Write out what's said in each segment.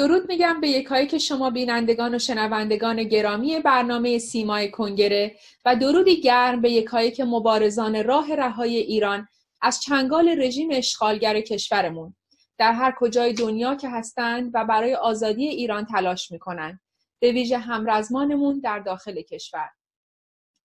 درود میگم به یکایی که شما بینندگان و شنوندگان گرامی برنامه سیمای کنگره و درودی گرم به یکایی که مبارزان راه رهای ایران از چنگال رژیم اشغالگر کشورمون. در هر کجای دنیا که هستند و برای آزادی ایران تلاش می‌کنند. به ویژه همرزمانمون در داخل کشور.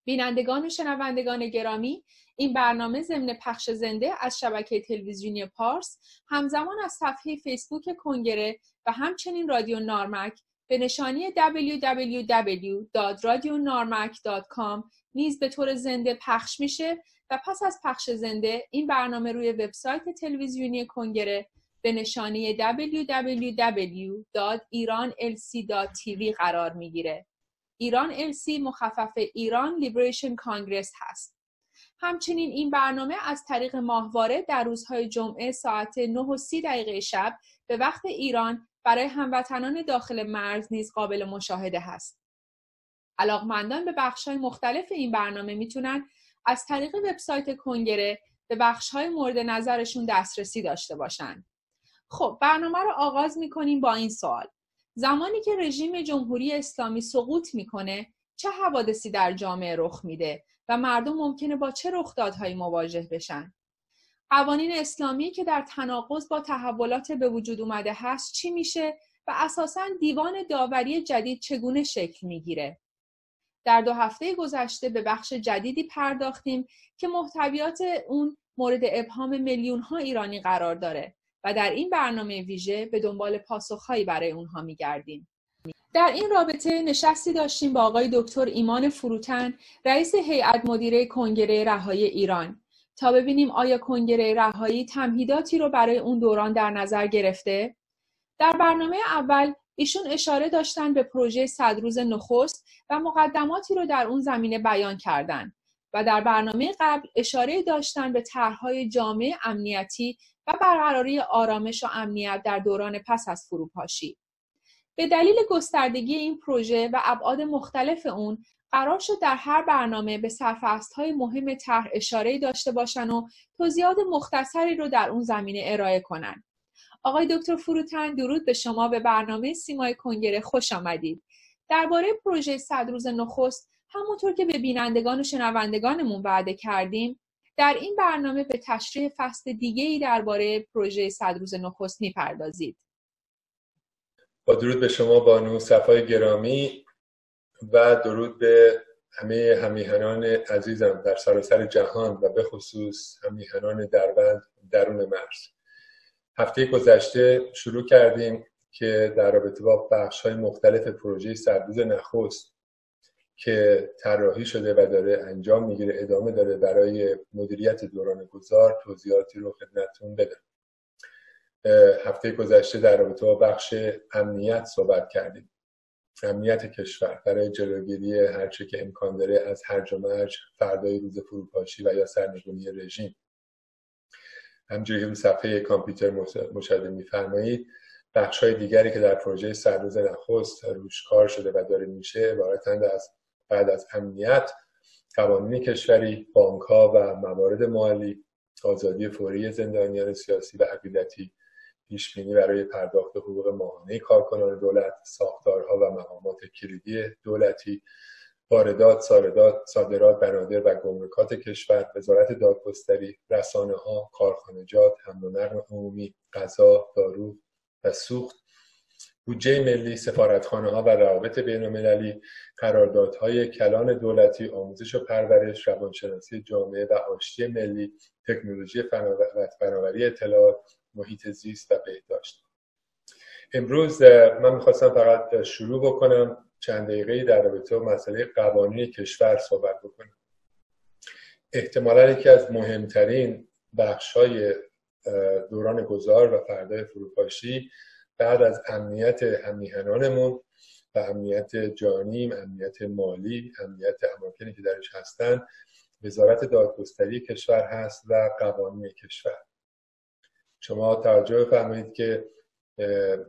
بینندگان و شنوندگان گرامی این برنامه ضمن پخش زنده از شبکه تلویزیونی پارس همزمان از صفحه فیسبوک کنگره و همچنین رادیو نارمک به نشانی www.radionarmak.com نیز به طور زنده پخش میشه و پس از پخش زنده این برنامه روی وبسایت تلویزیونی کنگره به نشانی www.iranlc.tv قرار می‌گیره. ایران LC مخفف ایران لیبریشن کانگرس هست. همچنین این برنامه از طریق ماهواره در روزهای جمعه ساعت 9 و 30 دقیقه شب به وقت ایران برای هموطنان داخل مرز نیز قابل مشاهده هست. علاقمندان به بخش‌های مختلف این برنامه می‌تونن از طریق وبسایت کنگره به بخش‌های مورد نظرشون دسترسی داشته باشند. خب برنامه رو آغاز می‌کنیم با این سوال. زمانی که رژیم جمهوری اسلامی سقوط می‌کنه چه حوادثی در جامعه رخ میده و مردم ممکنه با چه رخدادهایی مواجه بشن؟ قوانین اسلامی که در تناقض با تحولات به وجود اومده هست چی میشه و اساسا دیوان داوری جدید چگونه شکل می‌گیره در دو هفته گذشته به بخش جدیدی پرداختیم که محتویات اون مورد ابهام میلیون ها ایرانی قرار داره و در این برنامه ویژه به دنبال پاسخهایی برای اونها میگردیم در این رابطه نشستی داشتیم با آقای دکتر ایمان فروتن رئیس هیئت مدیره کنگره رهایی ایران. تا ببینیم آیا کنگره رهایی تمهیداتی رو برای اون دوران در نظر گرفته؟ در برنامه اول ایشون اشاره داشتن به پروژه صدروز نخست و مقدماتی رو در اون زمینه بیان کردند و در برنامه قبل اشاره داشتن به طرحهای جامعه امنیتی و برقراری آرامش و امنیت در دوران پس از فروپاشی. به دلیل گستردگی این پروژه و ابعاد مختلف اون قرار شد در هر برنامه به های مهم طرح اشاره داشته باشن و توضیحات مختصری رو در اون زمینه ارائه کنن. آقای دکتر فروتن درود به شما به برنامه سیمای کنگره خوش آمدید. درباره پروژه صد روز نخست همونطور که به بینندگان و شنوندگانمون وعده کردیم در این برنامه به تشریح فصل دیگه ای درباره پروژه صد روز نخست می‌پردازید. با درود به شما بانو صفای گرامی و درود به همه همیهنان عزیزم در سراسر جهان و به خصوص همیهنان دربند درون مرز. هفته گذشته شروع کردیم که در رابطه با بخش های مختلف پروژه سربوز نخست که طراحی شده و داره انجام می‌گیره ادامه داره برای مدیریت دوران گذار توضیحاتی رو خدمتتون بدم. هفته گذشته در رابطه با بخش امنیت صحبت کردیم. امنیت کشور برای جلوگیری هرچه که امکان داره از هرج و مرج فردای روز فروپاشی و یا سرنگونی رژیم. همجوری که صفحه کامپیوتر مشاهده میفرمایید بخش های دیگری که در پروژه سرروز نخست روش کار شده و داره میشه عبارتند از بعد از امنیت قوانین کشوری بانک ها و موارد مالی آزادی فوری زندانیان سیاسی و عقیدتی پیش برای پرداخت حقوق ماهانه کارکنان دولت ساختارها و مقامات کلیدی دولتی واردات صادرات صادرات بنادر و گمرکات کشور وزارت دادگستری رسانه ها کارخانجات حمل و نقل عمومی غذا دارو و سوخت بودجه ملی سفارتخانه ها و روابط بین المللی قراردادهای کلان دولتی آموزش و پرورش روانشناسی جامعه و آشتی ملی تکنولوژی فناوری اطلاعات محیط زیست و بهداشت. امروز من می‌خواستم فقط شروع بکنم چند دقیقه در رابطه با مسئله قوانین کشور صحبت بکنم. احتمالا یکی از مهمترین بخش های دوران گذار و فردای فروپاشی بعد از امنیت همیهنانمون و امنیت جانیم، امنیت مالی، امنیت اماکنی که درش هستن وزارت دادگستری کشور هست و قوانین کشور. شما توجه بفرمایید که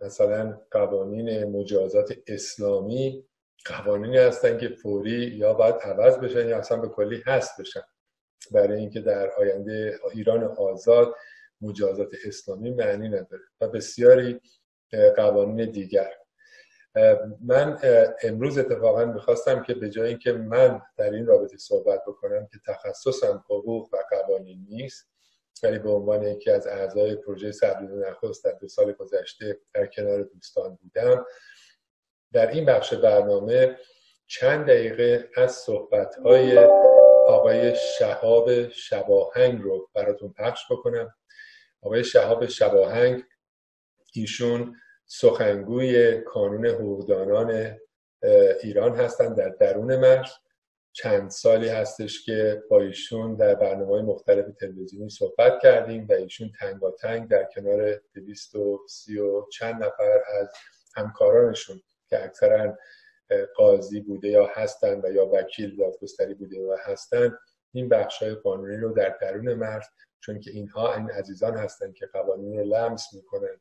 مثلا قوانین مجازات اسلامی قوانینی هستن که فوری یا باید عوض بشن یا اصلا به کلی هست بشن. برای اینکه در آینده ایران آزاد مجازات اسلامی معنی نداره و بسیاری قوانین دیگر. من امروز اتفاقا می‌خواستم که به جای اینکه من در این رابطه صحبت بکنم که تخصصم حقوق و قوانین نیست ولی به عنوان یکی از اعضای پروژه سبزیز نخست در دو سال گذشته در کنار دوستان بودم. در این بخش برنامه چند دقیقه از صحبتهای آقای شهاب شباهنگ رو براتون پخش بکنم. آقای شهاب شباهنگ ایشون سخنگوی کانون حقوقدانان ایران هستند در درون مرز. چند سالی هستش که با ایشون در برنامه مختلف تلویزیونی صحبت کردیم و ایشون تنگ در کنار سی و چند نفر از همکارانشون که اکثرا قاضی بوده یا هستند و یا وکیل دادگستری بوده و هستند این بخش های قانونی رو در درون مرز چون که اینها این عزیزان هستند که قوانین رو لمس می‌کنن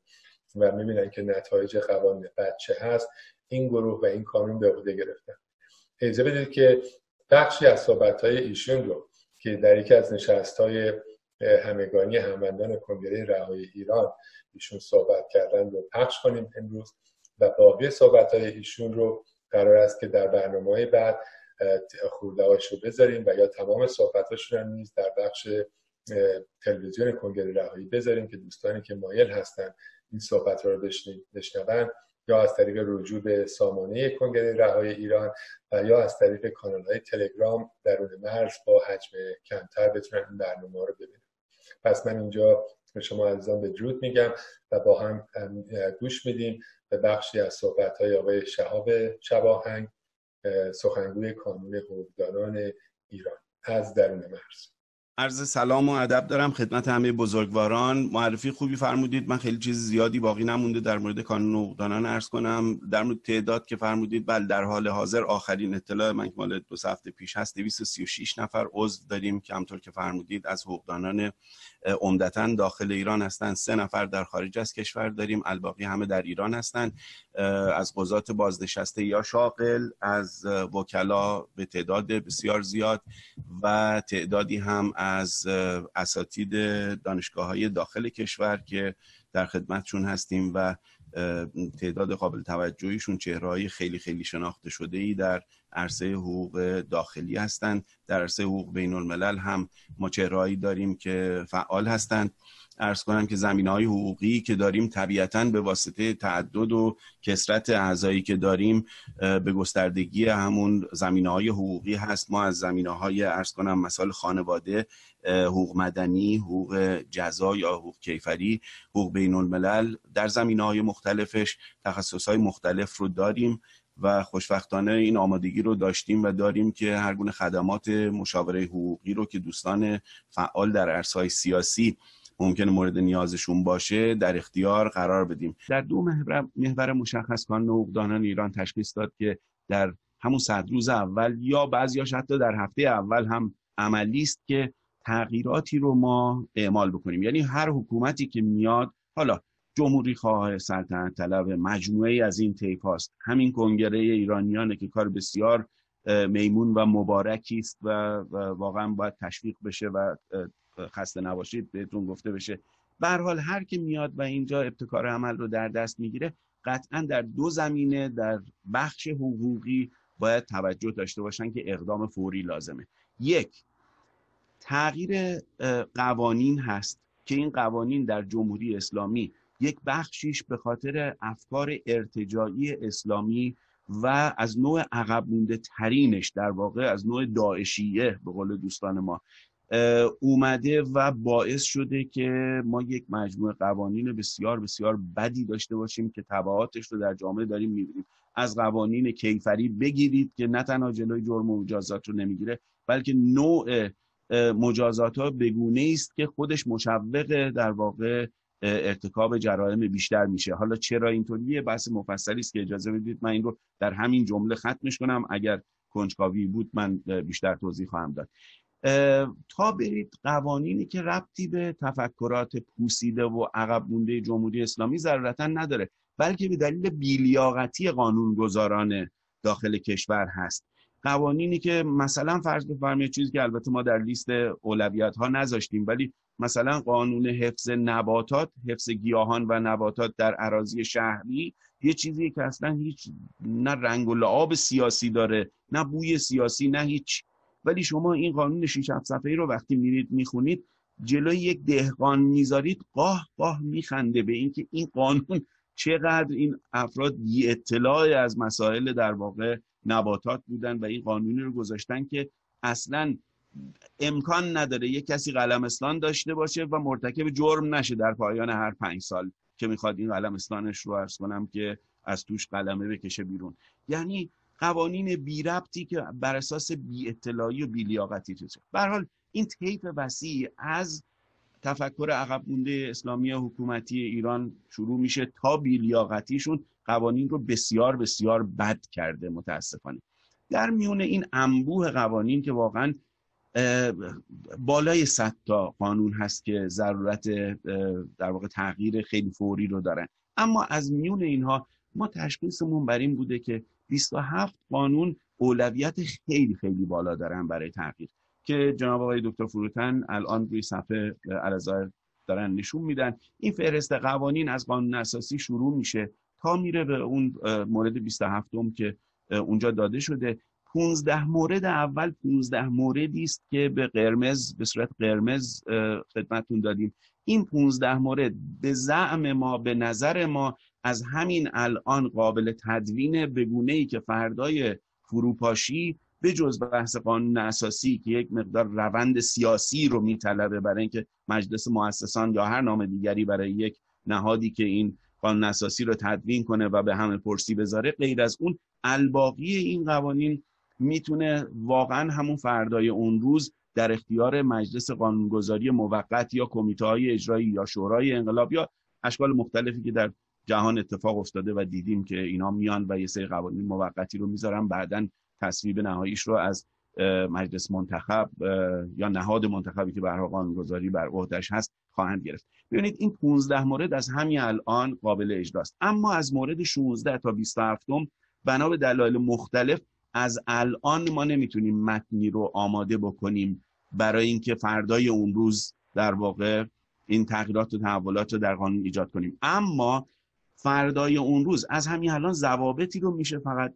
و می‌بینن که نتایج قوانین بچه هست این گروه و این کانون به عهده گرفتن. اجازه بدید که بخشی از صحبت های ایشون رو که در یکی از نشست های همگانی هموندان کنگره رهایی ایران ایشون صحبت کردن رو پخش کنیم امروز و باقی صحبت های ایشون رو قرار است که در برنامه بعد خورده رو بذاریم و یا تمام صحبتاشون هم نیز در بخش تلویزیون کنگره رهایی بذاریم که دوستانی که مایل هستن این صحبت رو بشنون. یا از طریق رجوع به سامانه کنگره رهایی ایران یا از طریق کانال های تلگرام درون مرز با حجم کمتر بتونن این برنامه رو ببینن. پس من اینجا به شما عزیزان به درود میگم و با هم گوش میدیم به بخشی از صحبت های آقای شهاب شباهنگ سخنگوی کانون حقوقدانان ایران از درون مرز. عرض سلام و ادب دارم خدمت همه بزرگواران. معرفی خوبی فرمودید. من خیلی چیز زیادی باقی نمونده. در مورد کانون حقوقدانان ارز کنم. در مورد تعداد که فرمودید بله در حال حاضر آخرین اطلاع من مال دو هفته پیش هست. 236 نفر عضو داریم. که همطور که فرمودید از حقوقدانان عمدتا داخل ایران هستند. سه نفر در خارج از کشور داریم. الباقی همه در ایران هستند. از قضات بازنشسته یا شاغل از وکلا به تعداد بسیار زیاد و تعدادی هم از اساتید دانشگاه های داخل کشور که در خدمتشون هستیم و تعداد قابل توجهیشون چهرهایی خیلی خیلی شناخته شده ای در عرصه حقوق داخلی هستند در عرصه حقوق بین الملل هم ما چهرهایی داریم که فعال هستند ارز کنم که زمین های حقوقی که داریم طبیعتا به واسطه تعدد و کسرت اعضایی که داریم به گستردگی همون زمین های حقوقی هست. ما از زمینه های ارز کنم مثال خانواده حقوق مدنی حقوق جزا یا حقوق کیفری حقوق بین الملل در زمین های مختلفش تخصص های مختلف رو داریم و خوشبختانه این آمادگی رو داشتیم و داریم که هر گونه خدمات مشاوره حقوقی رو که دوستان فعال در عرصه‌های سیاسی ممکنه مورد نیازشون باشه در اختیار قرار بدیم. در دو محور, محور مشخص کان حقوقدانان ایران تشخیص داد که در همون صد روز اول یا بعضیاش حتی در هفته اول هم عملی است که تغییراتی رو ما اعمال بکنیم. یعنی هر حکومتی که میاد حالا جمهوری خواه سلطنت طلب مجموعه از این تیپ هاست. همین کنگره ایرانیانه که کار بسیار میمون و مبارکی است و واقعا باید تشویق بشه و خسته نباشید بهتون گفته بشه. به حال هر که میاد و اینجا ابتکار عمل رو در دست می‌گیره قطعا در دو زمینه در بخش حقوقی باید توجه داشته باشن که اقدام فوری لازمه. یک تغییر قوانین هست که این قوانین در جمهوری اسلامی یک بخشیش به خاطر افکار ارتجاعی اسلامی و از نوع عقب مونده ترینش در واقع از نوع داعشیه به قول دوستان ما. اومده و باعث شده که ما یک مجموعه قوانین بسیار بسیار بدی داشته باشیم که تبعاتش رو در جامعه داریم می‌بینیم. از قوانین کیفری بگیرید که نه تنها جلوی جرم و مجازات رو نمی‌گیره بلکه نوع مجازات ها بگونه است که خودش مشوق در واقع ارتکاب جرائم بیشتر میشه. حالا چرا اینطوریه؟ بحث مفصلی است که اجازه بدید من این رو در همین جمله ختمش کنم. اگر کنجکاوی بود من بیشتر توضیح خواهم داد. تا برید قوانینی که ربطی به تفکرات پوسیده و عقب مونده جمهوری اسلامی ضرورتا نداره بلکه به دلیل بیلیاقتی قانونگذاران داخل کشور هست. قوانینی که مثلا فرض بفرمایید چیزی که البته ما در لیست اولویت ها نذاشتیم ولی مثلا قانون حفظ نباتات حفظ گیاهان و نباتات در اراضی شهری یه چیزی که اصلا هیچ نه رنگ و لعاب سیاسی داره نه بوی سیاسی نه هیچ ولی شما این قانون 6 7 صفحه‌ای رو وقتی میرید می‌خونید جلوی یک دهقان می‌ذارید قاه قاه میخنده به اینکه این قانون چقدر این افراد بی اطلاع از مسائل در واقع نباتات بودن و این قانونی رو گذاشتن که اصلا امکان نداره یک کسی قلم اسلام داشته باشه و مرتکب جرم نشه در پایان هر پنج سال که می‌خواد این قلم رو ارز کنم که از توش قلمه بکشه بیرون. یعنی قوانین بی ربطی که بر اساس بی اطلاعی و بی لیاقتی چیزه حال این طیف وسیع از تفکر عقب مونده اسلامی حکومتی ایران شروع میشه تا بیلیاقتیشون قوانین رو بسیار بسیار بد کرده متاسفانه. در میون این انبوه قوانین که واقعا بالای صد تا قانون هست که ضرورت در واقع تغییر خیلی فوری رو دارن. اما از میون اینها ما تشخیصمون بر این بوده که 27 قانون اولویت خیلی خیلی بالا دارن برای تغییر که جناب آقای دکتر فروتن الان روی صفحه الازار دارن نشون میدن. این فهرست قوانین از قانون اساسی شروع میشه تا میره به اون مورد 27 م که اونجا داده شده. 15 مورد اول 15 موردی است که به قرمز به صورت قرمز خدمتتون دادیم. این 15 مورد به زعم ما به نظر ما از همین الان قابل تدوین به ای که فردای فروپاشی به جز بحث قانون اساسی که یک مقدار روند سیاسی رو میطلبه برای اینکه مجلس مؤسسان یا هر نام دیگری برای یک نهادی که این قانون اساسی رو تدوین کنه و به همه پرسی بذاره غیر از اون الباقی این قوانین می‌تونه واقعا همون فردای اون روز در اختیار مجلس قانونگذاری موقت یا کمیته های اجرایی یا شورای انقلاب یا اشکال مختلفی که در جهان اتفاق افتاده و دیدیم که اینا میان و یه سری قوانین موقتی رو می‌ذارن. بعدا تصویب نهاییش رو از مجلس منتخب یا نهاد منتخبی که برای قانونگذاری بر عهدهش هست خواهند گرفت. ببینید این 15 مورد از همین الان قابل اجراست. اما از مورد 16 تا 27 بنا به دلایل مختلف از الان ما نمی‌تونیم متنی رو آماده بکنیم برای اینکه فردای اون روز در واقع این تغییرات و تحولات رو در قانون ایجاد کنیم. اما فردای اون روز. از همین الان ضوابطی رو میشه فقط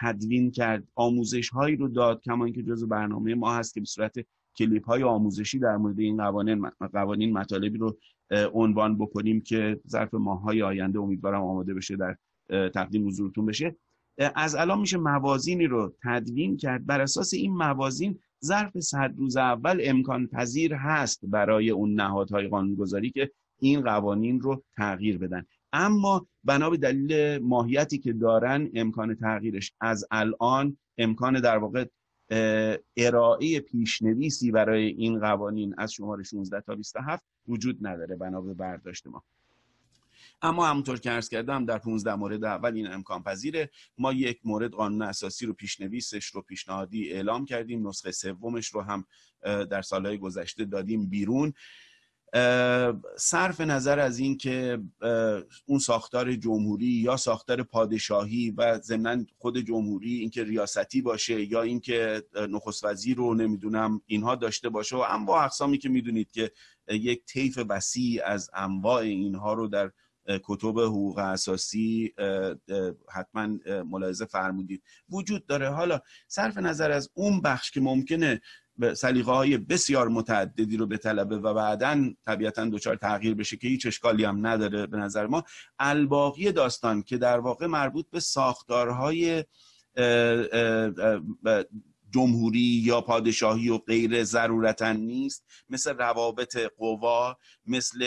تدوین کرد آموزش هایی رو داد کما اینکه جزو برنامه ما هست که به صورت کلیپ های آموزشی در مورد این قوانین قوانین مطالبی رو عنوان بکنیم که ظرف ماه های آینده امیدوارم آماده بشه در تقدیم حضورتون بشه. از الان میشه موازینی رو تدوین کرد. بر اساس این موازین ظرف صد روز اول امکان پذیر هست برای اون نهادهای قانونگذاری که این قوانین رو تغییر بدن. اما بنا به دلیل ماهیتی که دارن امکان تغییرش از الان امکان در واقع ارائه پیشنویسی برای این قوانین از شماره 16 تا 27 وجود نداره بنا به برداشت ما. اما همونطور که عرض کردم در 15 مورد اول این امکان پذیره. ما یک مورد قانون اساسی رو پیشنویسش رو پیشنهادی اعلام کردیم. نسخه سومش رو هم در سالهای گذشته دادیم بیرون. صرف نظر از اینکه اون ساختار جمهوری یا ساختار پادشاهی و ضمن خود جمهوری اینکه ریاستی باشه یا اینکه نخست وزیر رو نمی‌دونم اینها داشته باشه و انواع اقسامی که می‌دونید که یک طیف وسیع از انواع اینها رو در کتب حقوق اساسی حتما ملاحظه فرمودید. وجود داره. حالا صرف نظر از اون بخش که ممکنه سلیقه های بسیار متعددی رو به طلبه و بعدا طبیعتا دچار تغییر بشه که هیچ اشکالی هم نداره به نظر ما. الباقی داستان که در واقع مربوط به ساختارهای جمهوری یا پادشاهی و غیر ضرورتا نیست. مثل روابط قوا مثل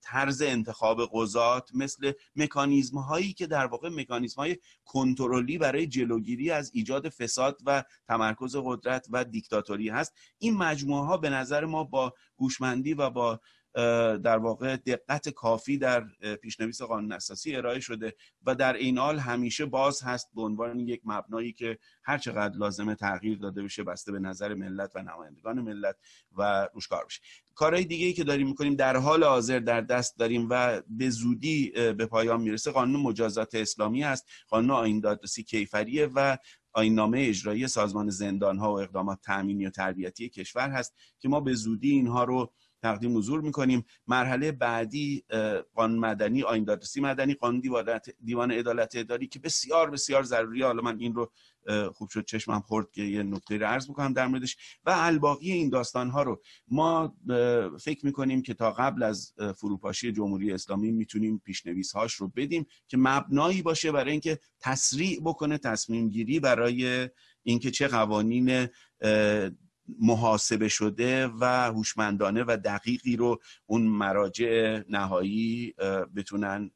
طرز انتخاب قضات مثل مکانیزم هایی که در واقع مکانیزم های کنترلی برای جلوگیری از ایجاد فساد و تمرکز قدرت و دیکتاتوری هست. این مجموعه ها به نظر ما با هوشمندی و با در واقع دقت کافی در پیشنویس قانون اساسی ارائه شده و در این حال همیشه باز هست به عنوان یک مبنایی که هر چقدر لازمه تغییر داده بشه بسته به نظر ملت و نمایندگان ملت و روش کار بشه. کارهای دیگه ای که داریم می‌کنیم در حال حاضر در دست داریم و به زودی به پایان می‌رسه قانون مجازات اسلامی است. قانون آیین دادرسی کیفریه و نامه اجرایی سازمان زندان ها و اقدامات تأمینی و تربیتی کشور هست که ما به زودی اینها رو تقدیم حضور می‌کنیم. مرحله بعدی قانون مدنی آین دادرسی مدنی قانون دیوان عدالت اداری که بسیار بسیار ضروری حالا من این رو خوب شد چشمم خورد که یه نکته رو عرض می‌کنم در موردش. و الباقی این داستان ها رو ما فکر می‌کنیم که تا قبل از فروپاشی جمهوری اسلامی می‌تونیم پیشنویس هاش رو بدیم که مبنایی باشه برای اینکه تسریع بکنه تصمیم گیری برای اینکه چه قوانین محاسبه شده و هوشمندانه و دقیقی رو اون مراجع نهایی بتونن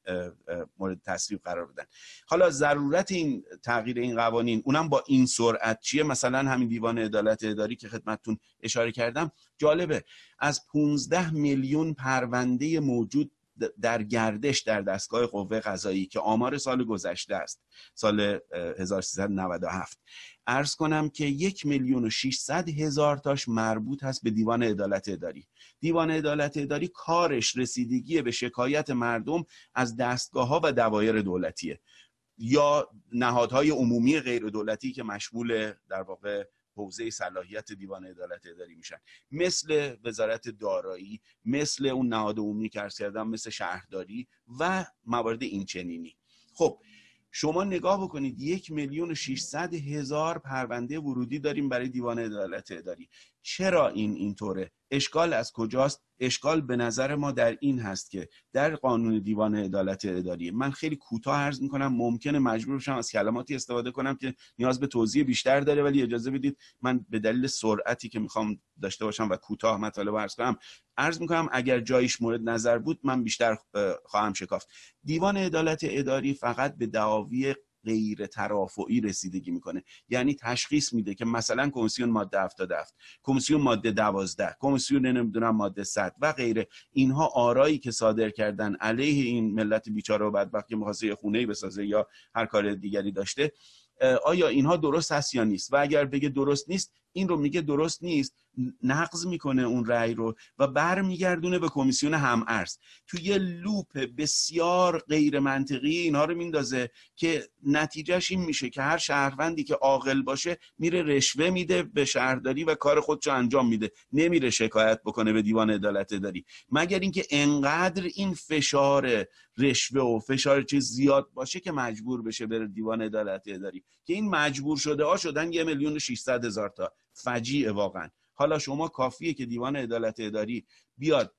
مورد تصویب قرار بدن. حالا ضرورت این تغییر این قوانین اونم با این سرعت چیه؟ مثلا همین دیوان عدالت اداری که خدمتتون اشاره کردم. جالبه از 15 میلیون پرونده موجود در گردش در دستگاه قوه قضایی که آمار سال گذشته است سال 1397 ارز کنم که یک میلیون و 600 هزار تاش مربوط هست به دیوان عدالت اداری. دیوان عدالت اداری کارش رسیدگی به شکایت مردم از دستگاه ها و دوایر دولتیه. یا نهادهای عمومی غیر دولتی که مشمول در واقع حوزه صلاحیت دیوان عدالت اداری میشن. مثل وزارت دارایی مثل اون نهاد عمومی که کردم مثل شهرداری و موارد اینچنینی. خب شما نگاه بکنید یک میلیون و 600 هزار پرونده ورودی داریم برای دیوان عدالت اداری. چرا این اینطوره؟ اشکال از کجاست؟ اشکال به نظر ما در این هست که در قانون دیوان عدالت اداری من خیلی کوتاه عرض می‌کنم ممکنه مجبور بشم از کلماتی استفاده کنم که نیاز به توضیح بیشتر داره ولی اجازه بدید من به دلیل سرعتی که می‌خوام داشته باشم و کوتاه مطالب عرض کنم عرض می‌کنم اگر جایش مورد نظر بود من بیشتر خواهم شکافت. دیوان عدالت اداری فقط به دعاوی غیر ترافعی رسیدگی می‌کنه. یعنی تشخیص میده که مثلا کمیسیون ماده 77 کمیسیون ماده 12 کمیسیون نمی‌دونم ماده 100 و غیره. اینها آرایی که صادر کردن علیه این ملت بیچاره و بدبخت که می‌خواسته خونه بسازه یا هر کار دیگری داشته آیا اینها درست هست یا نیست؟ و اگر بگه درست نیست این رو میگه درست نیست. نقض می‌کنه اون رأی رو و برمیگردونه به کمیسیون هم ارز تو یه لوپ بسیار غیر منطقی اینها رو میندازه که نتیجهش این میشه که هر شهروندی که عاقل باشه میره رشوه میده به شهرداری و کار خودشو انجام میده. نمیره شکایت بکنه به دیوان عدالت داری مگر اینکه انقدر این فشار رشوه و فشار چیز زیاد باشه که مجبور بشه بره دیوان عدالت اداری. که این مجبور شده ها شدن یه میلیون و 600 هزار تا. فجیعه واقعا. حالا شما کافیه که دیوان عدالت اداری بیاد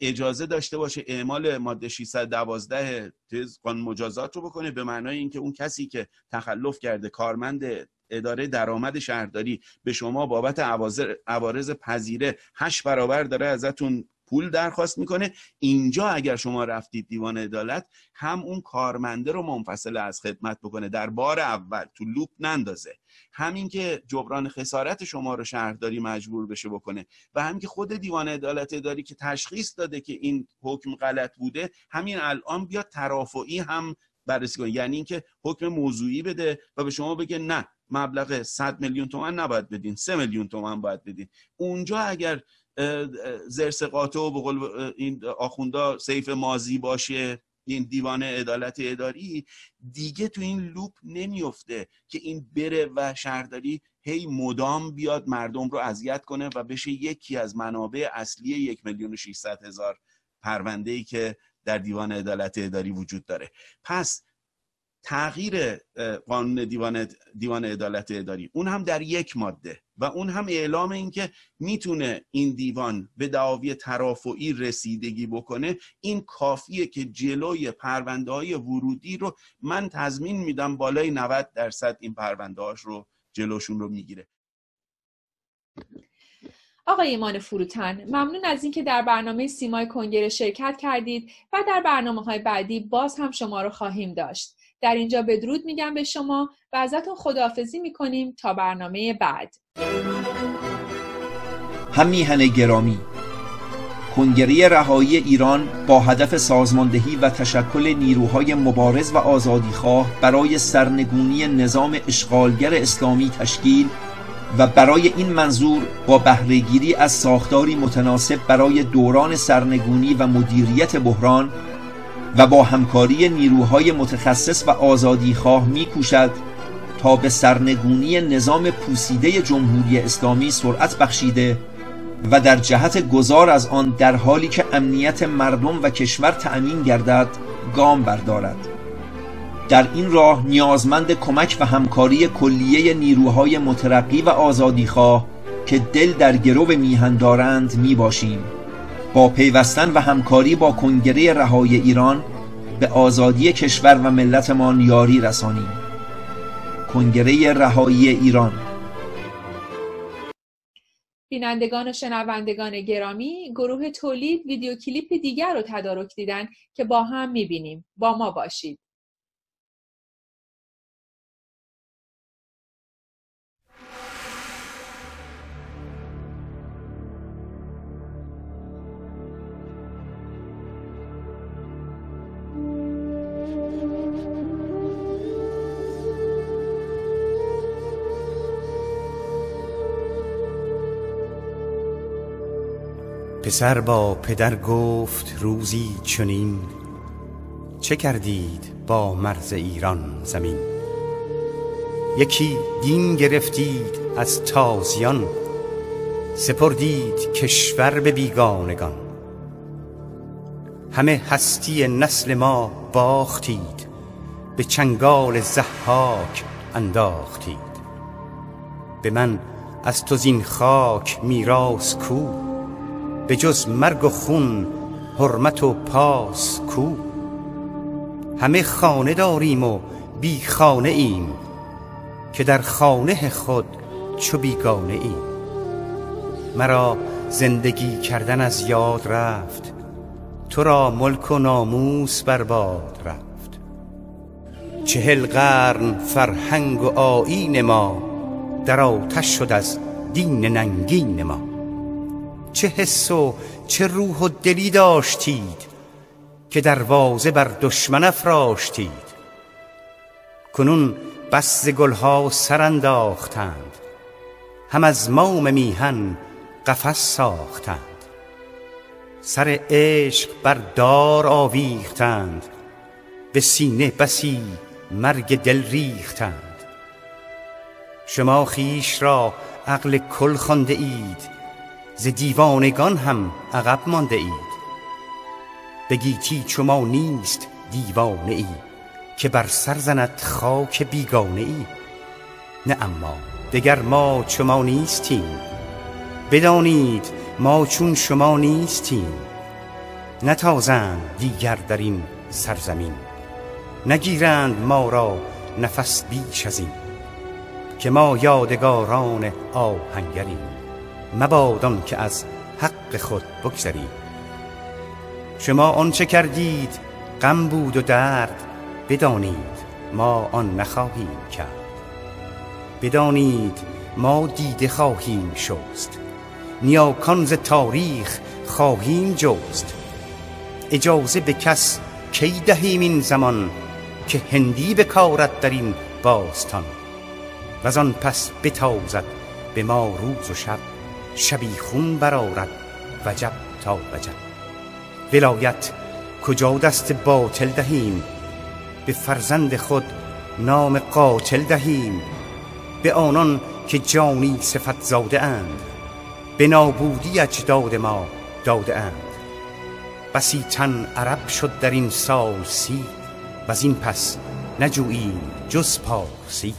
اجازه داشته باشه اعمال ماده 612 تز قانون مجازات رو بکنه به معنای اینکه اون کسی که تخلف کرده کارمند اداره درآمد شهرداری به شما بابت عوارض پذیره هشت برابر داره ازتون پول درخواست می‌کنه. اینجا اگر شما رفتید دیوان عدالت هم اون کارمنده رو منفصل از خدمت بکنه. در بار اول تو لوپ نندازه. همین که جبران خسارت شما رو شهرداری مجبور بشه بکنه و همین که خود دیوان عدالت داری که تشخیص داده که این حکم غلط بوده همین الان بیاد ترافعی هم بررسی کنه. یعنی اینکه حکم موضوعی بده و به شما بگه نه مبلغ 100 میلیون تومن نباید بدین 3 میلیون تومن باید بدین. اونجا اگر زرس قاطع و بقول این آخوندا سیف مازی باشه این دیوان عدالت اداری. دیگه تو این لوپ نمیفته که این بره و شهرداری هی مدام بیاد مردم رو اذیت کنه و بشه یکی از منابع اصلی یک میلیون و هزار پرونده ای که در دیوان عدالت اداری وجود داره. پس تغییر قانون دیوان, دیوان عدالت اداری اون هم در یک ماده. و اون هم اعلام این که می‌تونه این دیوان به دعاوی ترافعی رسیدگی بکنه این کافیه که جلوی پرونده های ورودی رو من تضمین میدم بالای 90 درصد این پرونده هاش رو جلوشون رو می‌گیره. آقای ایمان فروتن ممنون از اینکه در برنامه سیمای کنگره شرکت کردید و در برنامه های بعدی باز هم شما رو خواهیم داشت. در اینجا بدرود میگم به شما و ازتون خداحافظی می‌کنیم تا برنامه بعد. هم میهن گرامی کنگره رهایی ایران با هدف سازماندهی و تشکل نیروهای مبارز و آزادیخواه برای سرنگونی نظام اشغالگر اسلامی تشکیل و برای این منظور با بهرهگیری از ساختاری متناسب برای دوران سرنگونی و مدیریت بحران و با همکاری نیروهای متخصص و آزادیخواه میکوشد تا به سرنگونی نظام پوسیده جمهوری اسلامی سرعت بخشیده و در جهت گذار از آن در حالی که امنیت مردم و کشور تأمین گردد گام بردارد. در این راه نیازمند کمک و همکاری کلیه نیروهای مترقی و آزادیخواه که دل در گرو میهن دارند می باشیم با پیوستن و همکاری با کنگره رهای ایران به آزادی کشور و ملتمان یاری رسانیم. کنگره رهایی ایران. بینندگان و شنوندگان گرامی گروه تولید ویدیو کلیپ دیگر رو تدارک دیدن که با هم می‌بینیم. با ما باشید. پسر با پدر گفت روزی چنین چه کردید با مرز ایران زمین؟ یکی دین گرفتید از تازیان سپردید کشور به بیگانگان. همه هستی نسل ما باختید به چنگال زحاک انداختید. به من از تو زین خاک میراث کو؟ به جز مرگ و خون حرمت و پاس کو. همه خانه داریم و بی خانه ایم که در خانه خود چو بیگانه ایم. مرا زندگی کردن از یاد رفت تو را ملک و ناموس برباد رفت. چهل قرن فرهنگ و آیین ما در آتش شد از دین ننگین ما. چه حس و چه روح و دلی داشتید که دروازه بر دشمن افراشتید؟ کنون بس گلها سر انداختند هم از موم میهن قفس ساختند. سر عشق بر دار آویختند به سینه بسی مرگ دل ریختند. شما خیش را عقل کل خانده اید ز دیوانگان هم عقب مانده اید. بگیتی چو نیست دیوانه ای که بر سر زند خاک بیگانه ای. نه اما دگر ما چو ما نیستیم. بدانید ما چون شما نیستیم. نتازند دیگر در این سرزمین. نگیرند ما را نفس بیش از این که ما یادگاران آهنگریم. مبادان که از حق خود بگذرید شما آنچه کردید غم بود و درد بدانید ما آن نخواهیم کرد. بدانید ما دیده خواهیم شست نیاکان ز تاریخ خواهیم جست. اجازه به کس کی دهیم این زمان که هندی بکارد در این باستان؟ و آن پس بتازد به ما روز و شب. شبیخون برارد وجب تا وجب. ولایت کجا دست باطل دهیم؟ به فرزند خود نام قاتل دهیم؟ به آنان که جانی صفت زاده اند به نابودی اجداد ما داده اند. بسی تن عرب شد در این سال سی و از این پس نجوییم جز پارسی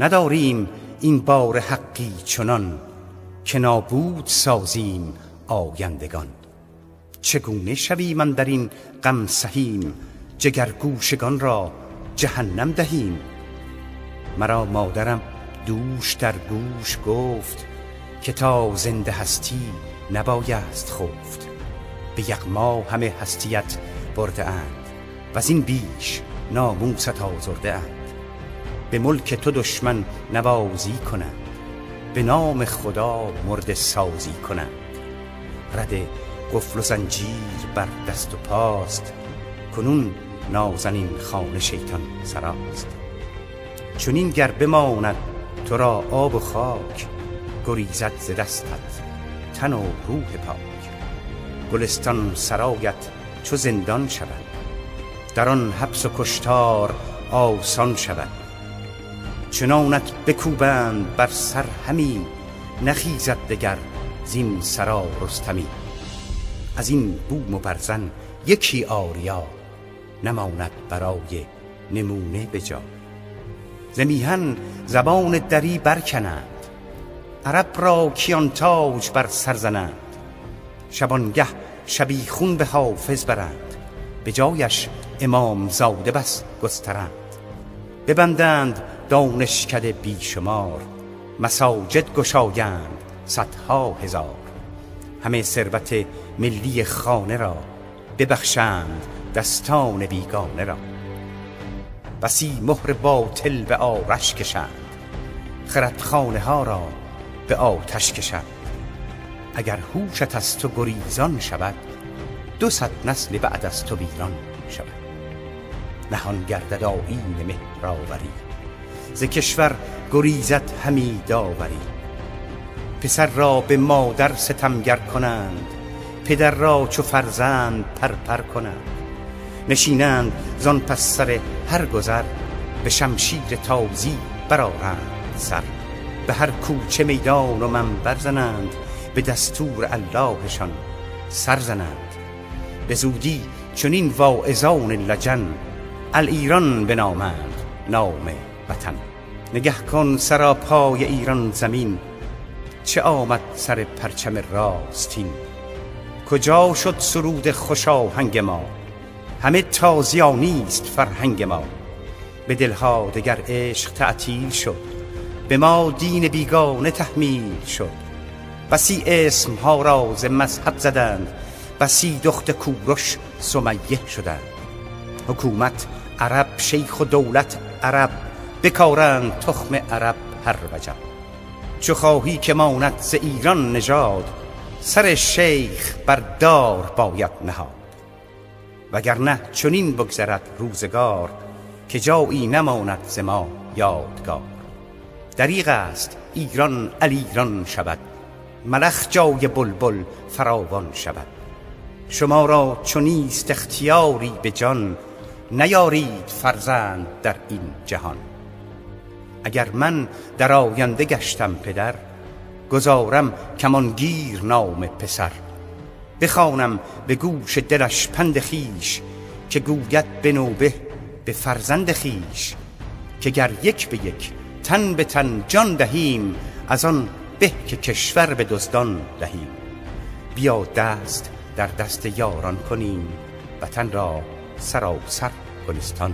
نداریم این بار حقی چنان که نابود سازیم آیندگان. چگونه شوی من در این غم سهیم؟ جگرگوشگان را جهنم دهیم؟ مرا مادرم دوش در گوش گفت که تا زنده هستی نبایست خفت. به یغما همه هستیت برده اند و از این بیش ناموست آزرده اند. به ملک تو دشمن نوازی کنند. به نام خدا مرد سازی کنند. رد قفل و زنجیر بر دست و پاست. کنون نازنین خانه شیطان سراست. چون این گر بماند تو را آب و خاک گریزد ز دستت تن و روح پاک. گلستان سرایت چو زندان شود در آن حبس و کشتار آسان شود. چنانت بکوبند بر سر همی نخیزد دگر زین سرا رستمی. از این بوم و برزن یکی آریا نماند برای نمونه بجا زمیهن زبان دری برکنند عرب را کیان تاج بر سر زنند. شبانگه شبیخون به حافظ برند به جایش امام زاده بس گسترند. ببندند دانشکده بیشمار مساجد گشایند صدها هزار. همه ثروت ملی خانه را ببخشند دستان بیگانه را. بسی مهر باطل به آرش کشند خردخانه ها را به آتش کشند. اگر هوشت از تو گریزان شود دو صد نسل بعد از تو ویران شود. نهان گردد آیین مهرآوری ز کشور گریزت همی داوری. پسر را به مادر ستمگر کنند پدر را چو فرزند پرپر کنند. نشینند زان پس سر هر گذر به شمشیر تازی برارند سر. به هر کوچه میدان و منبر زنند به دستور اللهشان سر زنند. به زودی چنین واعظان لجن ایران بنامند نام وطن نگه کن سرا پای ایران زمین. چه آمد سر پرچم راستین؟ کجا شد سرود خوشاهنگ ما؟ همه تازیانی است فرهنگ ما. به دلها دگر عشق تعطیل شد. به ما دین بیگانه تحمیل شد. بسی اسم ها را ز مذهب زدند. بسی دخت کوروش سمیه شدند. حکومت عرب شیخ و دولت عرب. بکارند تخم عرب هر وجب چو خواهی که ماند ز ایران نژاد سر شیخ بر دار باید نهاد. وگرنه چنین بگذرد روزگار که جایی نماند ز ما یادگار. دریغ است ایران علیران شود ملخ جای بلبل فراوان شود. شما را چونیست اختیاری به جان نیارید فرزند در این جهان. اگر من در آینده گشتم پدر گذارم کمانگیر نام پسر. بخوانم به گوش دلش پند خیش که گوید به نوبه به فرزند خیش که گر یک به یک تن به تن جان دهیم از آن به که کشور به دزدان دهیم. بیا دست در دست یاران کنیم وطن را سراسر گلستان.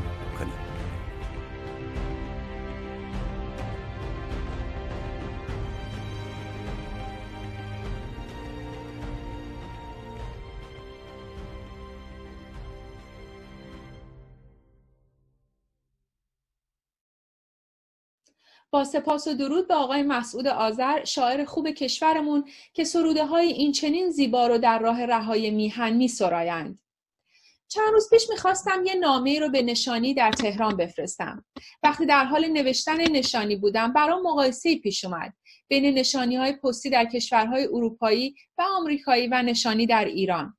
سپاس و درود به آقای مسعود آذر شاعر خوب کشورمون که سروده های این چنین زیبا رو در راه رهای میهن می سرایند. چند روز پیش می‌خواستم یه نامه رو به نشانی در تهران بفرستم. وقتی در حال نوشتن نشانی بودم برام مقایسه پیش اومد بین نشانی های پستی در کشورهای اروپایی و آمریکایی و نشانی در ایران.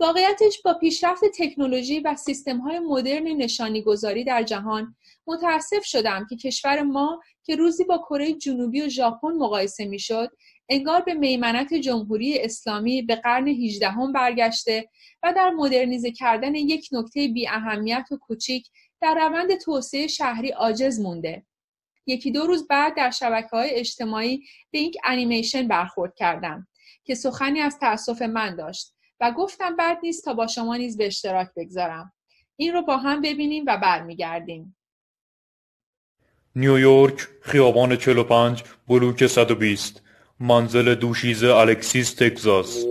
واقعیتش با پیشرفت تکنولوژی و سیستم های مدرن نشانی گذاری در جهان متاسف شدم که کشور ما که روزی با کره جنوبی و ژاپن مقایسه می‌شد انگار به میمنت جمهوری اسلامی به قرن 18 هم برگشته و در مدرنیزه کردن یک نکته بی اهمیت و کوچیک در روند توسعه شهری عاجز مونده. یکی دو روز بعد در شبکه های اجتماعی به یک انیمیشن برخورد کردم که سخنی از تأسف من داشت و گفتم بد نیست تا با شما نیز به اشتراک بگذارم. این رو با هم ببینیم و برمیگردیم. نیویورک خیابان 45 بلوک 120 منزل دوشیزه الکسیس تگزاس.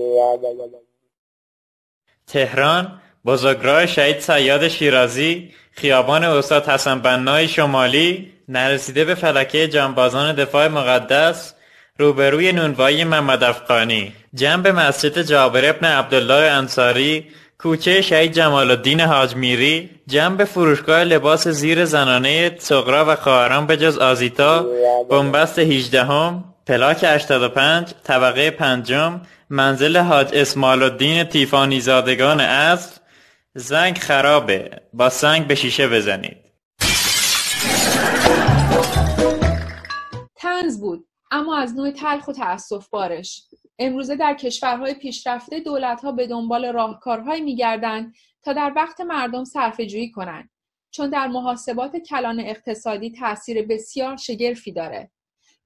تهران بزرگراه شهید سیاد شیرازی خیابان استاد حسن بنای شمالی نرسیده به فلکه جانبازان دفاع مقدس روبروی نونوایی محمد افغانی. جنب مسجد جابر ابن عبدالله انصاری کوچه شهید جمال الدین حاج میری جنب فروشگاه لباس زیر زنانه سغرا و خواهران به جز آزیتا بنبست 18 هم پلاک 85 طبقه پنجم منزل حاج اسمال الدین تیفانی زادگان اصل. زنگ خرابه با سنگ به شیشه بزنید. تنز بود اما از نوع تلخ و تأصف بارش. امروزه در کشورهای پیشرفته دولتها به دنبال راهکارهایی میگردند تا در وقت مردم صرفه کنند چون در محاسبات کلان اقتصادی تاثیر بسیار شگرفی داره.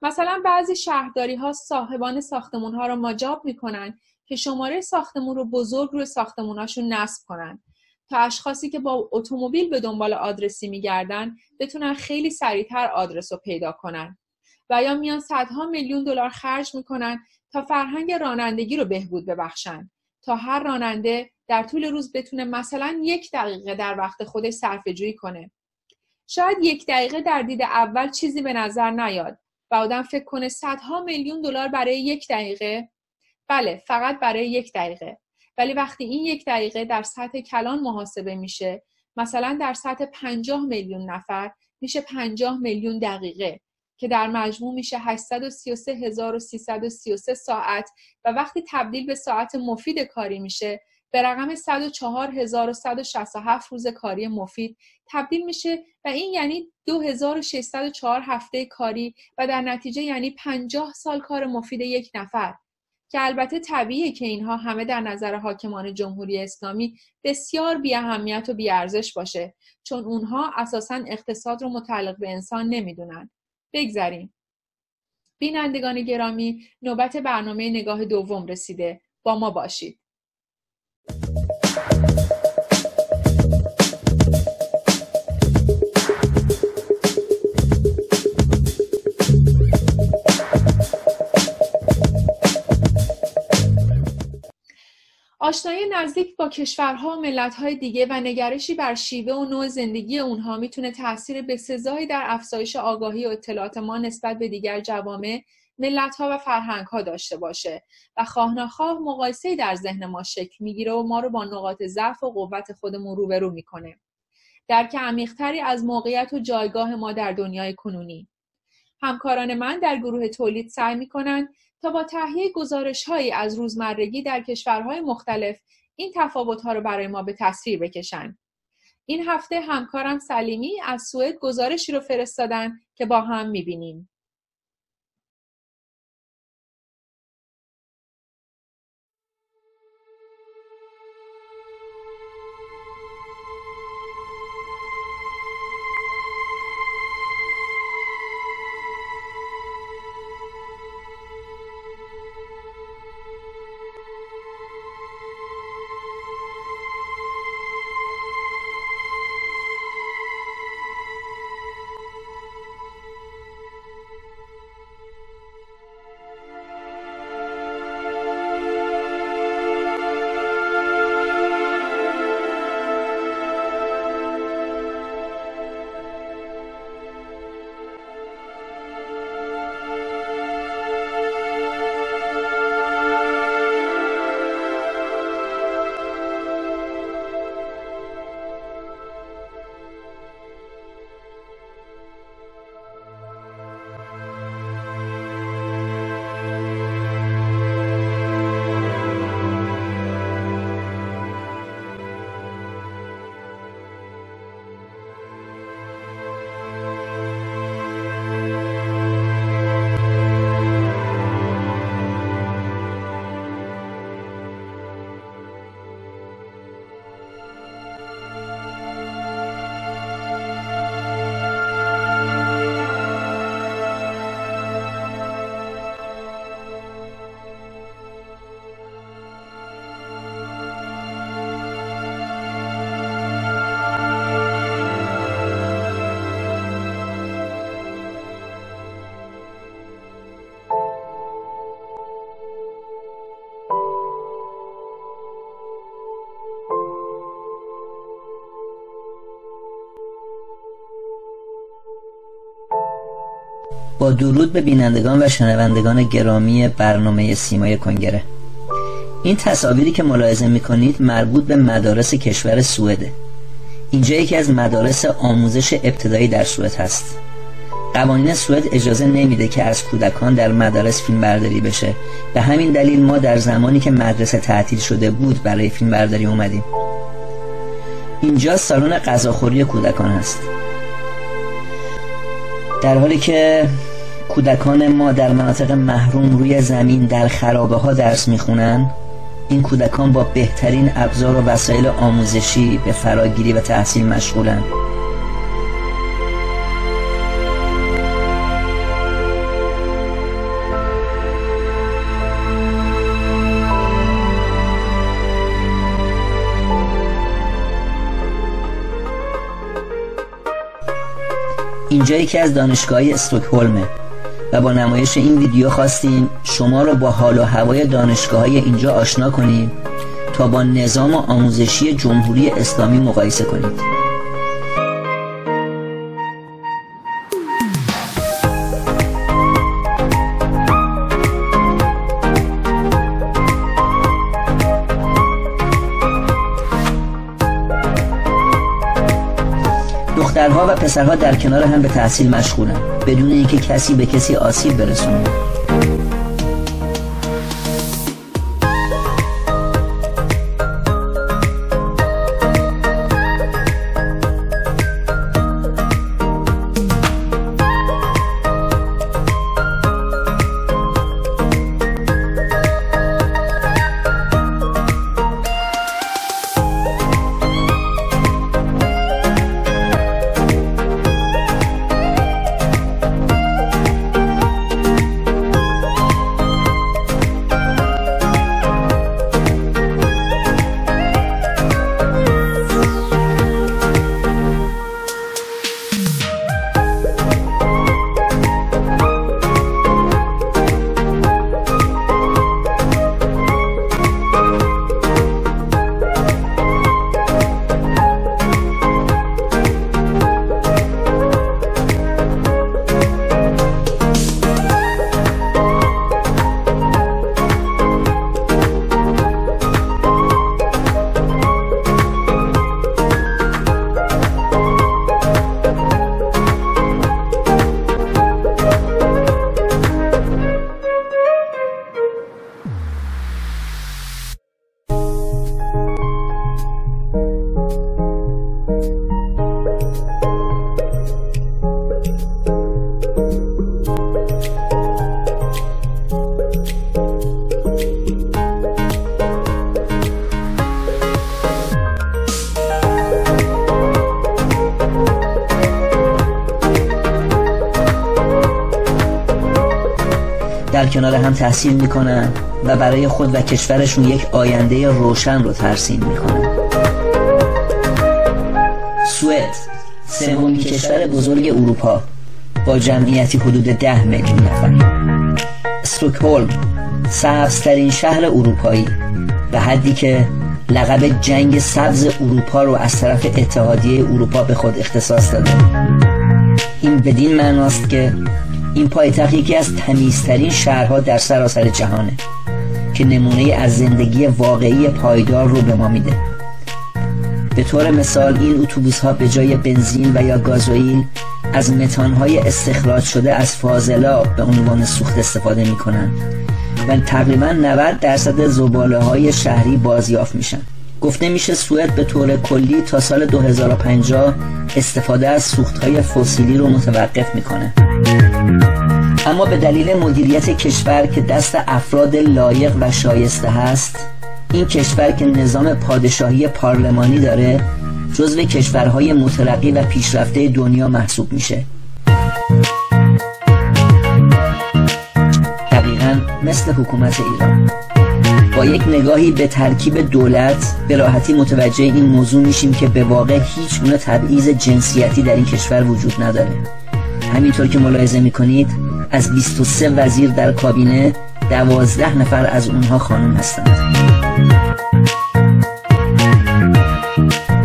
مثلا بعضی شهرداری ها صاحبان ساختمون ها را مجاب می‌کنن که شماره ساختمون رو بزرگ روی ساختموناشون نصب کنن تا اشخاصی که با اتومبیل به دنبال آدرسی میگردن بتونن خیلی سریعتر آدرس رو پیدا کنن و یا میان صدها میلیون دلار خرج می‌کنن تا فرهنگ رانندگی رو بهبود ببخشن. تا هر راننده در طول روز بتونه مثلا یک دقیقه در وقت خودش صرفه کنه. شاید یک دقیقه در دید اول چیزی به نظر نیاد و آدم فکر کنه صدها میلیون دلار برای یک دقیقه. بله فقط برای یک دقیقه. ولی وقتی این یک دقیقه در سطح کلان محاسبه میشه مثلا در سطح پنجاه میلیون نفر میشه پنجاه میلیون دقیقه. که در مجموع میشه 833333 ساعت و وقتی تبدیل به ساعت مفید کاری میشه به رقم 104167 روز کاری مفید تبدیل میشه و این یعنی 2604 هفته کاری و در نتیجه یعنی 50 سال کار مفید یک نفر که البته طبیعیه که اینها همه در نظر حاکمان جمهوری اسلامی بسیار بی اهمیت و بی ارزش باشه چون اونها اساسا اقتصاد رو متعلق به انسان نمی‌دونن. بگذریم. بینندگان گرامی نوبت برنامه نگاه دوم رسیده. با ما باشید. آشنایی نزدیک با کشورها و ملتهای دیگه و نگرشی بر شیوه و نوع زندگی اونها می‌تونه تاثیر بسزایی در افزایش آگاهی و اطلاعات ما نسبت به دیگر جوامع ملتها و فرهنگها داشته باشه و خواه مقایسه در ذهن ما شکل می‌گیره و ما رو با نقاط ضعف و قوت خودمون روبرو می‌کنه. درک عمیقتری از موقعیت و جایگاه ما در دنیای کنونی. همکاران من در گروه تولید سعی می‌کنن تا با تهیه گزارش هایی از روزمرگی در کشورهای مختلف این تفاوت ها رو برای ما به تصویر بکشن. این هفته همکارم سلیمی از سوئد گزارشی رو فرستادن که با هم می‌بینیم. درود به بینندگان و شنوندگان گرامی برنامه سیمای کنگره. این تصاویری که ملاحظه می‌کنید مربوط به مدارس کشور سوئده. اینجا یکی از مدارس آموزش ابتدایی در سوئد هست. قوانین سوئد اجازه نمیده که از کودکان در مدارس فیلم برداری بشه. به همین دلیل ما در زمانی که مدرسه تعطیل شده بود برای فیلم برداری اومدیم. اینجا سالن غذاخوری کودکان هست. در حالی که کودکان ما در مناطق محروم روی زمین در خرابه ها درس می‌خونن؟ این کودکان با بهترین ابزار و وسایل آموزشی به فراگیری و تحصیل مشغولند اینجا یکی از دانشگاه استوکهلمه و با نمایش این ویدیو خواستیم شما را با حال و هوای دانشگاه های اینجا آشنا کنیم تا با نظام آموزشی جمهوری اسلامی مقایسه کنید. پسرها در کنار هم به تحصیل مشغولن بدون اینکه کسی به کسی آسیب برسونه. تحصیل می‌کنن و برای خود و کشورشون یک آینده روشن رو ترسیم می‌کنن. سوئد سومین کشور بزرگ اروپا با جمعیتی حدود ده میلیون نفر. استوکهلم سبزترین شهر اروپایی به حدی که لقب جنگ سبز اروپا رو از طرف اتحادیه اروپا به خود اختصاص داده. این بدین معناست که این پایتخت یکی از تمیزترین شهرها در سراسر جهانه که نمونه از زندگی واقعی پایدار رو به ما میده. به طور مثال این اتوبوس ها به جای بنزین و یا گازوئیل از متان های استخراج شده از فاضلا به عنوان سوخت استفاده می‌کنن و تقریبا 90 درصد زباله های شهری بازیافت میشن. گفته میشه سوئد به طور کلی تا سال 2050 استفاده از سوختهای فسیلی رو متوقف می‌کنه. اما به دلیل مدیریت کشور که دست افراد لایق و شایسته هست این کشور که نظام پادشاهی پارلمانی داره جزو کشورهای مترقی و پیشرفته دنیا محسوب میشه. دقیقا مثل حکومت ایران. با یک نگاهی به ترکیب دولت به راحتی متوجه این موضوع میشیم که به واقع هیچ گونه تبعیض جنسیتی در این کشور وجود نداره. همینطور که ملاحظه می‌کنید از 23 وزیر در کابینه دوازده نفر از اونها خانم هستند.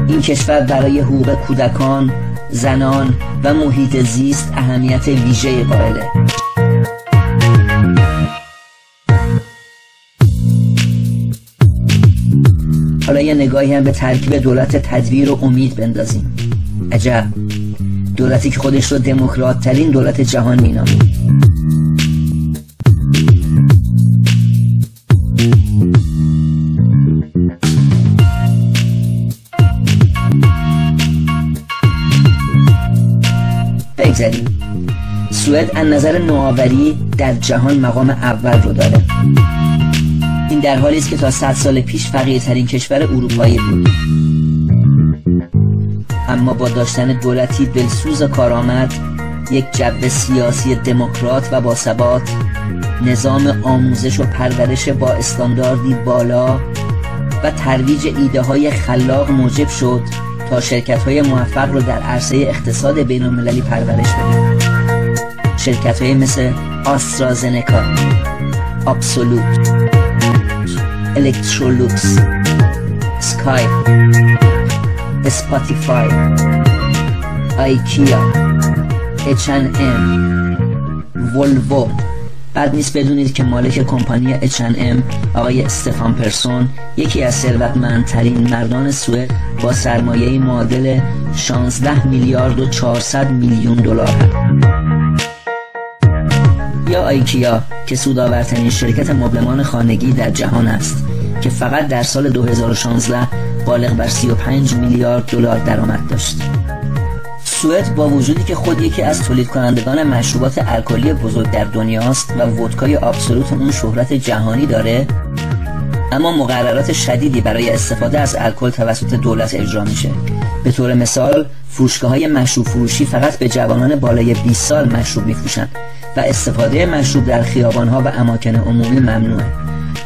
این کشور برای حقوق کودکان، زنان و محیط زیست اهمیت ویژه قائله. حالا یه نگاهی هم به ترکیب دولت تدویر و امید بندازیم. عجب. دولتی که خودش رو دموکرات ترین دولت جهان مینامید. بگذاریم. سوئد از نظر نوآوری در جهان مقام اول رو داره. این در حالی است که تا صد سال پیش فقیرترین کشور اروپایی بود. اما با داشتن دولتی دلسوز و کارآمد یک جو سیاسی دموکرات و باثبات نظام آموزش و پرورش با استانداردی بالا و ترویج ایده های خلاق موجب شد تا شرکت های موفق رو در عرصه اقتصاد بین المللی پرورش بده شرکت های مثل آسترازنکا آبسولوت الکترولوکس Skype Spotify IKEA H&M Volvo بعد نیست بدونید که مالک کمپانی H&M آقای استفان پرسون یکی از ثروتمندترین مردان سوئد با سرمایه معادل 16 میلیارد و 400 میلیون دلار یا IKEA که سودآورترین شرکت مبلمان خانگی در جهان است که فقط در سال 2016 بالغ بر 35 میلیارد دلار درآمد داشت. سوئد با وجودی که خود یکی از تولید کنندگان مشروبات الکلی بزرگ در دنیاست و ودکای آبسولوت اون شهرت جهانی داره اما مقررات شدیدی برای استفاده از الکل توسط دولت اجرا میشه به طور مثال فروشگاه های مشروب فروشی فقط به جوانان بالای 20 سال مشروب میفروشند و استفاده مشروب در خیابان ها و اماکن عمومی ممنوعه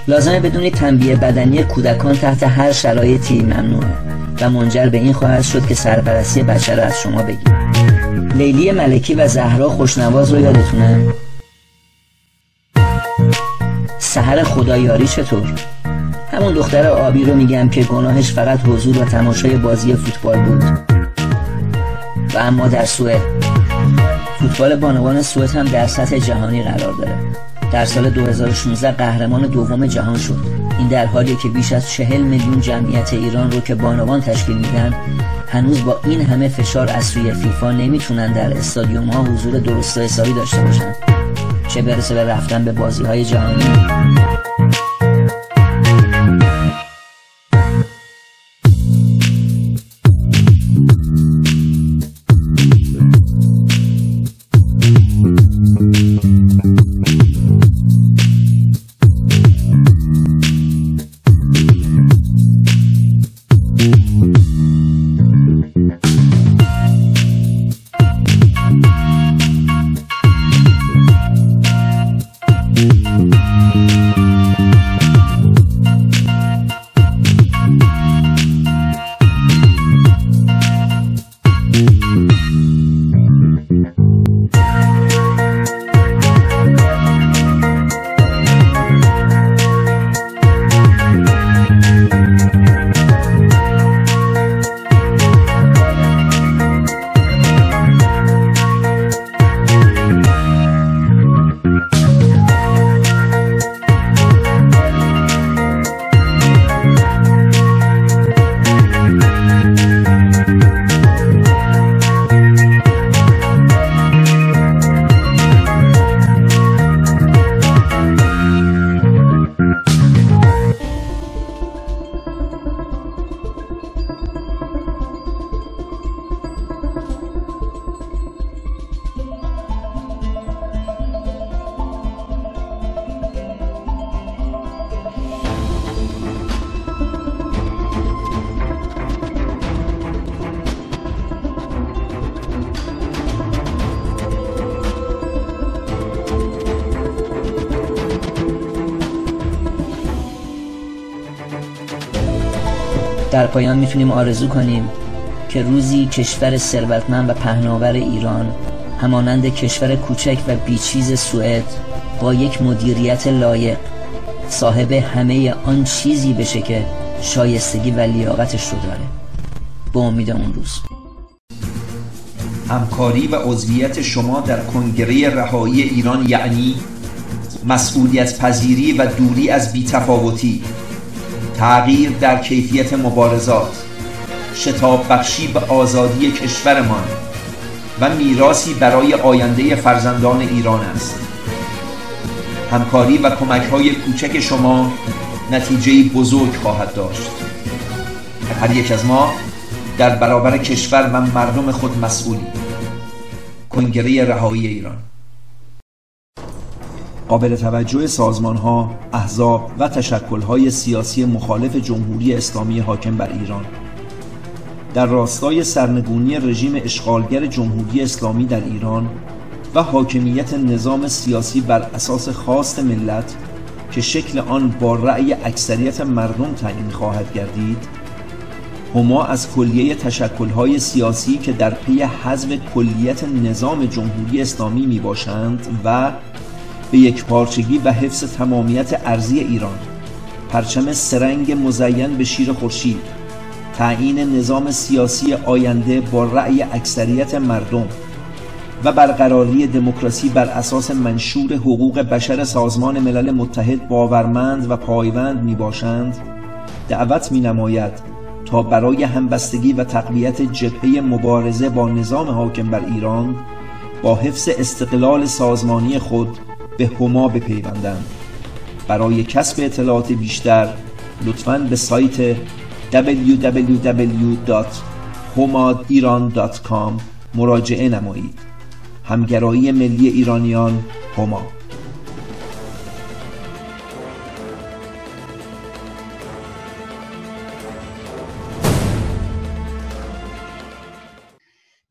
لازمه بدونید تنبیه بدنی کودکان تحت هر شرایطی ممنوعه و منجر به این خواهد شد که سرپرستی بچه را از شما بگیرید لیلی ملکی و زهرا خوشنواز رو یادتونه؟ سهر خدایاری چطور؟ همون دختر آبی رو میگم که گناهش فقط حضور و تماشای بازی فوتبال بود و اما در سوئد فوتبال بانوان سوئد هم در سطح جهانی قرار داره در سال 2016 قهرمان دوم جهان شد. این در حالیه که بیش از چهل میلیون جمعیت ایران رو که بانوان تشکیل میدن هنوز با این همه فشار از سوی فیفا نمی‌تونن در استادیوم ها حضور درست و حسابی داشته باشن. چه برسه به رفتن به بازی های جهانی؟ پایان می‌تونیم آرزو کنیم که روزی کشور ثروتمند و پهناور ایران همانند کشور کوچک و بیچیز سوئد با یک مدیریت لایق صاحب همه آن چیزی بشه که شایستگی و لیاقتش رو داره. با امید اون روز. همکاری و عضویت شما در کنگره رهایی ایران یعنی مسئولیت پذیری و دوری از بیتفاوتی. تغییر در کیفیت مبارزات شتاب بخشی به آزادی کشورمان و میراسی برای آینده فرزندان ایران است. همکاری و کمک های کوچک شما نتیجه بزرگ خواهد داشت. هر یک از ما در برابر کشور و مردم خود مسئولی کنگره رهایی ایران. قابل توجه سازمان ها، احزاب و تشکل های سیاسی مخالف جمهوری اسلامی حاکم بر ایران. در راستای سرنگونی رژیم اشغالگر جمهوری اسلامی در ایران و حاکمیت نظام سیاسی بر اساس خواست ملت که شکل آن با رأی اکثریت مردم تعیین خواهد گردید هما از کلیه تشکلهای سیاسی که در پی حزب کلیت نظام جمهوری اسلامی می باشند و به یک پارچگی و حفظ تمامیت ارزی ایران. پرچم سرنگ مزین به شیر خورشید. تعیین نظام سیاسی آینده با رأی اکثریت مردم. و برقراری دموکراسی بر اساس منشور حقوق بشر سازمان ملل متحد باورمند و پایوند می باشند. دعوت می نماید تا برای همبستگی و تقویت جبهه مبارزه با نظام حاکم بر ایران با حفظ استقلال سازمانی خود به هما بپیوندند. برای کسب اطلاعات بیشتر لطفاً به سایت www.homadiran.com مراجعه نمایید. همگرایی ملی ایرانیان هما.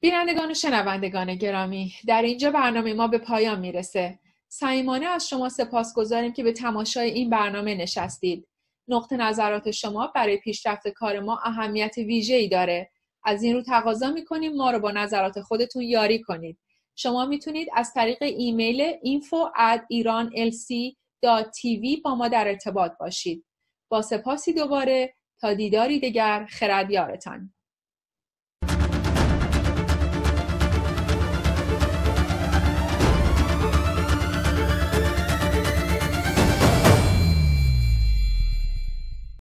بینندگان و شنوندگان گرامی در اینجا برنامه ما به پایان می‌رسه. صمیمانه از شما سپاس گذاریم که به تماشای این برنامه نشستید. نقطه نظرات شما برای پیشرفت کار ما اهمیت ای داره. از این رو تقاضا می‌کنیم ما رو با نظرات خودتون یاری کنید. شما می‌تونید از طریق ایمیل info at iranlc.tv با ما در ارتباط باشید. با سپاسی دوباره. تا دیداری دیگر. خردیارتان.